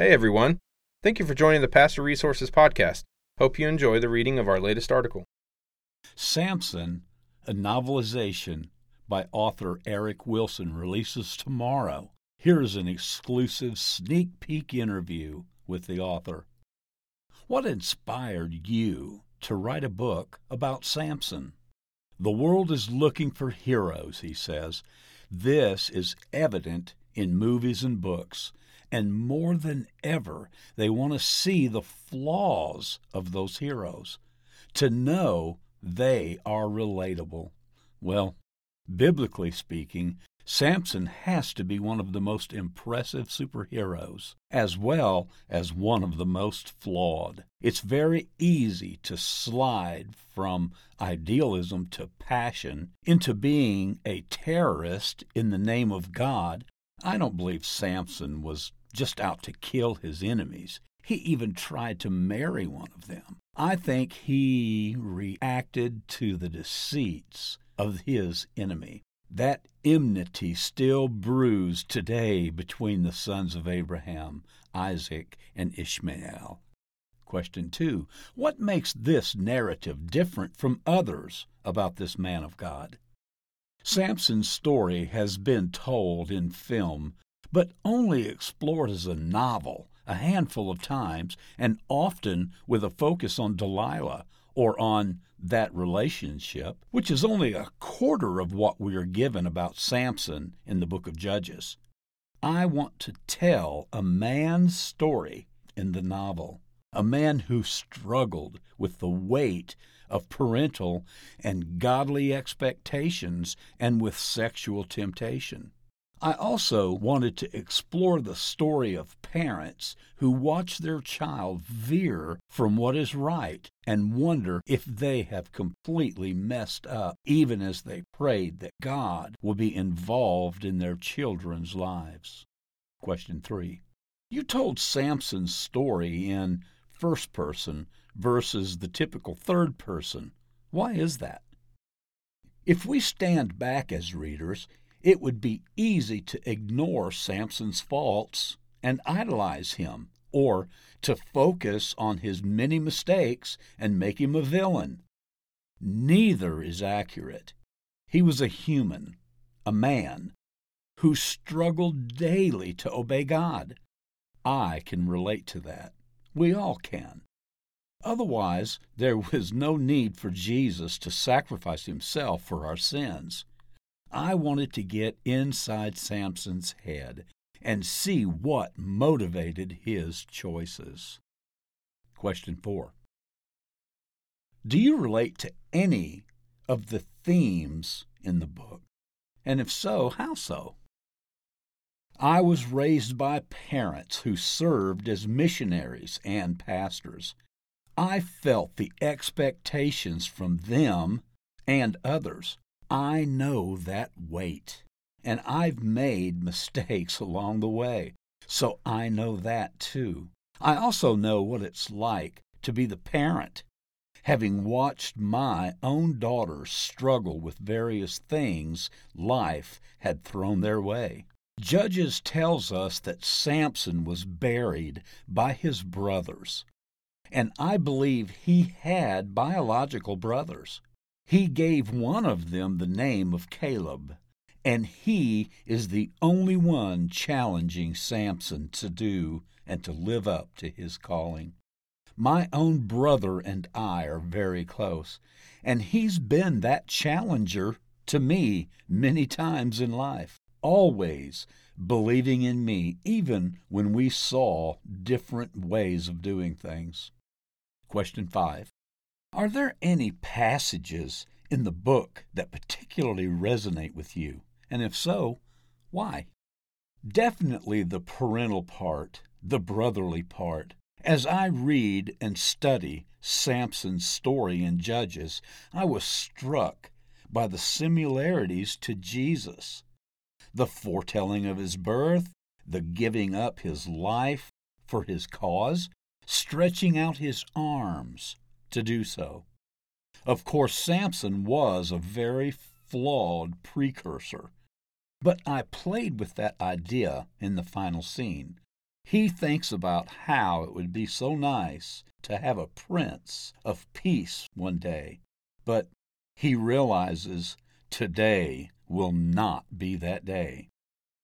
Hey everyone. Thank you for joining the Pastor Resources Podcast. Hope you enjoy the reading of our latest article. Samson, a novelization by author Eric Wilson, releases tomorrow. Here's an exclusive sneak peek interview with the author. What inspired you to write a book about Samson? The world is looking for heroes, he says. This is evident in movies and books. And more than ever, they want to see the flaws of those heroes, to know they are relatable. Well, biblically speaking, Samson has to be one of the most impressive superheroes, as well as one of the most flawed. It's very easy to slide from idealism to passion into being a terrorist in the name of God. I don't believe Samson was just out to kill his enemies. He even tried to marry one of them. I think he reacted to the deceits of his enemy. That enmity still brews today between the sons of Abraham, Isaac, and Ishmael. Question two What makes this narrative different from others about this man of God? Samson's story has been told in film but only explored as a novel a handful of times, and often with a focus on Delilah or on that relationship, which is only a quarter of what we are given about Samson in the book of Judges. I want to tell a man's story in the novel, a man who struggled with the weight of parental and godly expectations and with sexual temptation. I also wanted to explore the story of parents who watch their child veer from what is right and wonder if they have completely messed up, even as they prayed that God will be involved in their children's lives. Question 3. You told Samson's story in first person versus the typical third person. Why is that? If we stand back as readers, it would be easy to ignore Samson's faults and idolize him, or to focus on his many mistakes and make him a villain. Neither is accurate. He was a human, a man, who struggled daily to obey God. I can relate to that. We all can. Otherwise, there was no need for Jesus to sacrifice himself for our sins. I wanted to get inside Samson's head and see what motivated his choices. Question 4 Do you relate to any of the themes in the book? And if so, how so? I was raised by parents who served as missionaries and pastors. I felt the expectations from them and others. I know that weight, and I've made mistakes along the way, so I know that too. I also know what it's like to be the parent, having watched my own daughters struggle with various things life had thrown their way. Judges tells us that Samson was buried by his brothers, and I believe he had biological brothers. He gave one of them the name of Caleb, and he is the only one challenging Samson to do and to live up to his calling. My own brother and I are very close, and he's been that challenger to me many times in life, always believing in me, even when we saw different ways of doing things. Question 5. Are there any passages in the book that particularly resonate with you? And if so, why? Definitely the parental part, the brotherly part. As I read and study Samson's story in Judges, I was struck by the similarities to Jesus. The foretelling of his birth, the giving up his life for his cause, stretching out his arms, to do so. Of course, Samson was a very flawed precursor, but I played with that idea in the final scene. He thinks about how it would be so nice to have a prince of peace one day, but he realizes today will not be that day.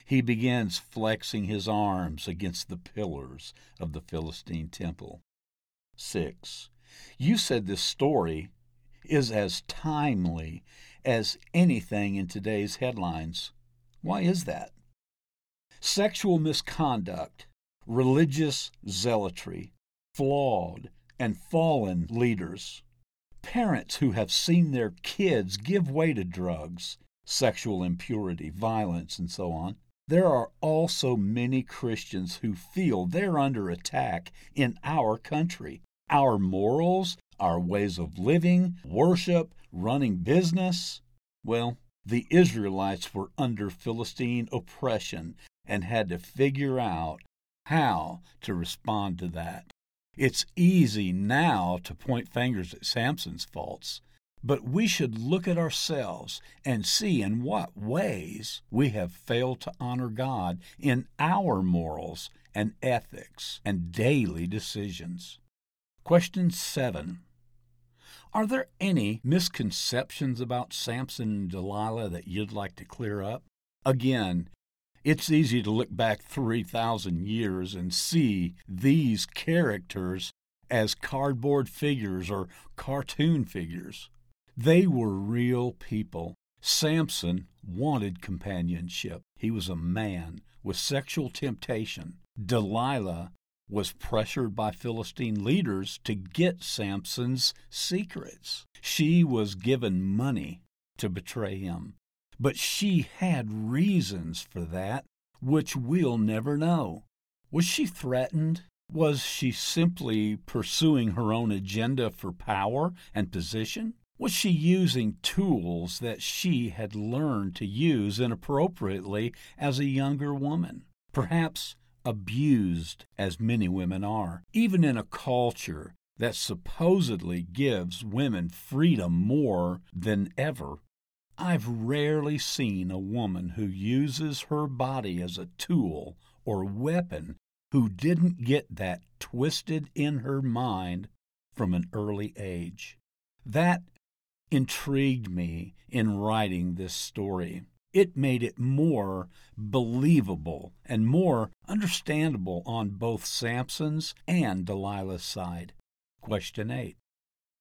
He begins flexing his arms against the pillars of the Philistine temple. 6. You said this story is as timely as anything in today's headlines. Why is that? Sexual misconduct, religious zealotry, flawed and fallen leaders, parents who have seen their kids give way to drugs, sexual impurity, violence, and so on. There are also many Christians who feel they're under attack in our country. Our morals, our ways of living, worship, running business. Well, the Israelites were under Philistine oppression and had to figure out how to respond to that. It's easy now to point fingers at Samson's faults, but we should look at ourselves and see in what ways we have failed to honor God in our morals and ethics and daily decisions. Question 7. Are there any misconceptions about Samson and Delilah that you'd like to clear up? Again, it's easy to look back 3,000 years and see these characters as cardboard figures or cartoon figures. They were real people. Samson wanted companionship. He was a man with sexual temptation. Delilah was pressured by Philistine leaders to get Samson's secrets. She was given money to betray him. But she had reasons for that, which we'll never know. Was she threatened? Was she simply pursuing her own agenda for power and position? Was she using tools that she had learned to use inappropriately as a younger woman? Perhaps abused as many women are, even in a culture that supposedly gives women freedom more than ever. I've rarely seen a woman who uses her body as a tool or weapon who didn't get that twisted in her mind from an early age. That intrigued me in writing this story it made it more believable and more understandable on both Samson's and Delilah's side. Question 8.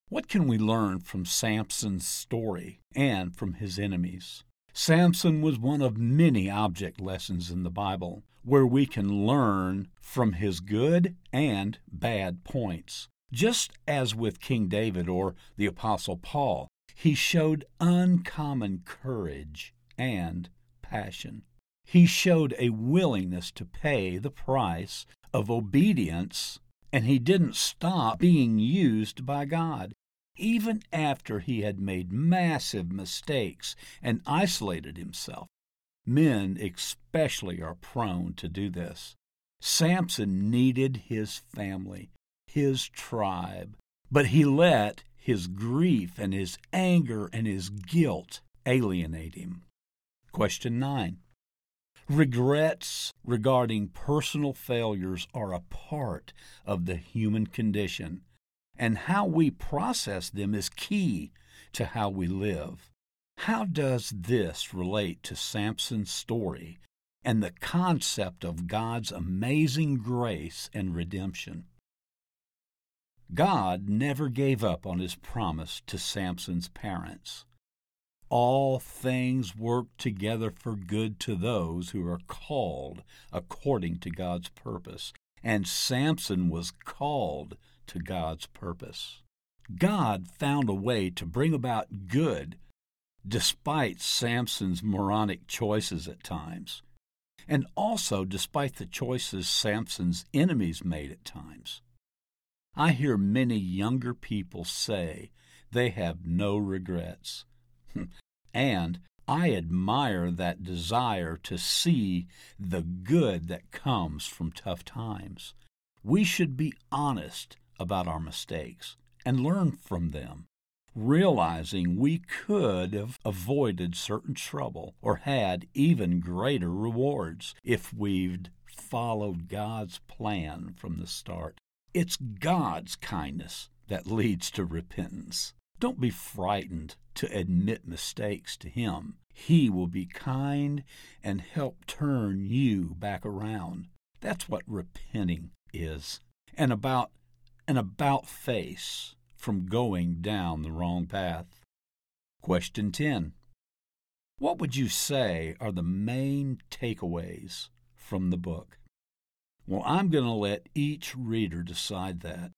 What can we learn from Samson's story and from his enemies? Samson was one of many object lessons in the Bible where we can learn from his good and bad points. Just as with King David or the Apostle Paul, he showed uncommon courage and passion. He showed a willingness to pay the price of obedience, and he didn't stop being used by God. Even after he had made massive mistakes and isolated himself, men especially are prone to do this. Samson needed his family, his tribe, but he let his grief and his anger and his guilt alienate him. Question 9. Regrets regarding personal failures are a part of the human condition, and how we process them is key to how we live. How does this relate to Samson's story and the concept of God's amazing grace and redemption? God never gave up on his promise to Samson's parents all things work together for good to those who are called according to God's purpose. And Samson was called to God's purpose. God found a way to bring about good despite Samson's moronic choices at times, and also despite the choices Samson's enemies made at times. I hear many younger people say they have no regrets. And I admire that desire to see the good that comes from tough times. We should be honest about our mistakes and learn from them, realizing we could have avoided certain trouble or had even greater rewards if we'd followed God's plan from the start. It's God's kindness that leads to repentance. Don't be frightened to admit mistakes to Him. He will be kind and help turn you back around. That's what repenting is. And about an about face from going down the wrong path. Question 10. What would you say are the main takeaways from the book? Well, I'm going to let each reader decide that.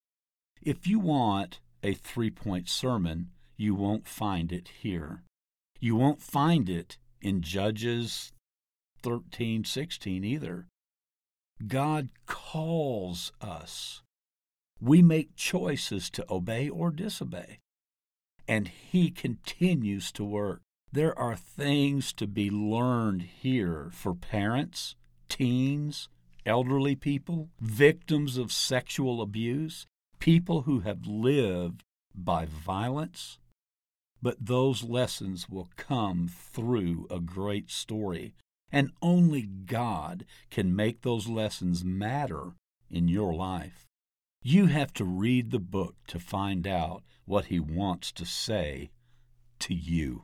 If you want a three point sermon, you won't find it here. You won't find it in Judges 13, 16 either. God calls us. We make choices to obey or disobey, and He continues to work. There are things to be learned here for parents, teens, elderly people, victims of sexual abuse, people who have lived by violence. But those lessons will come through a great story, and only God can make those lessons matter in your life. You have to read the book to find out what He wants to say to you.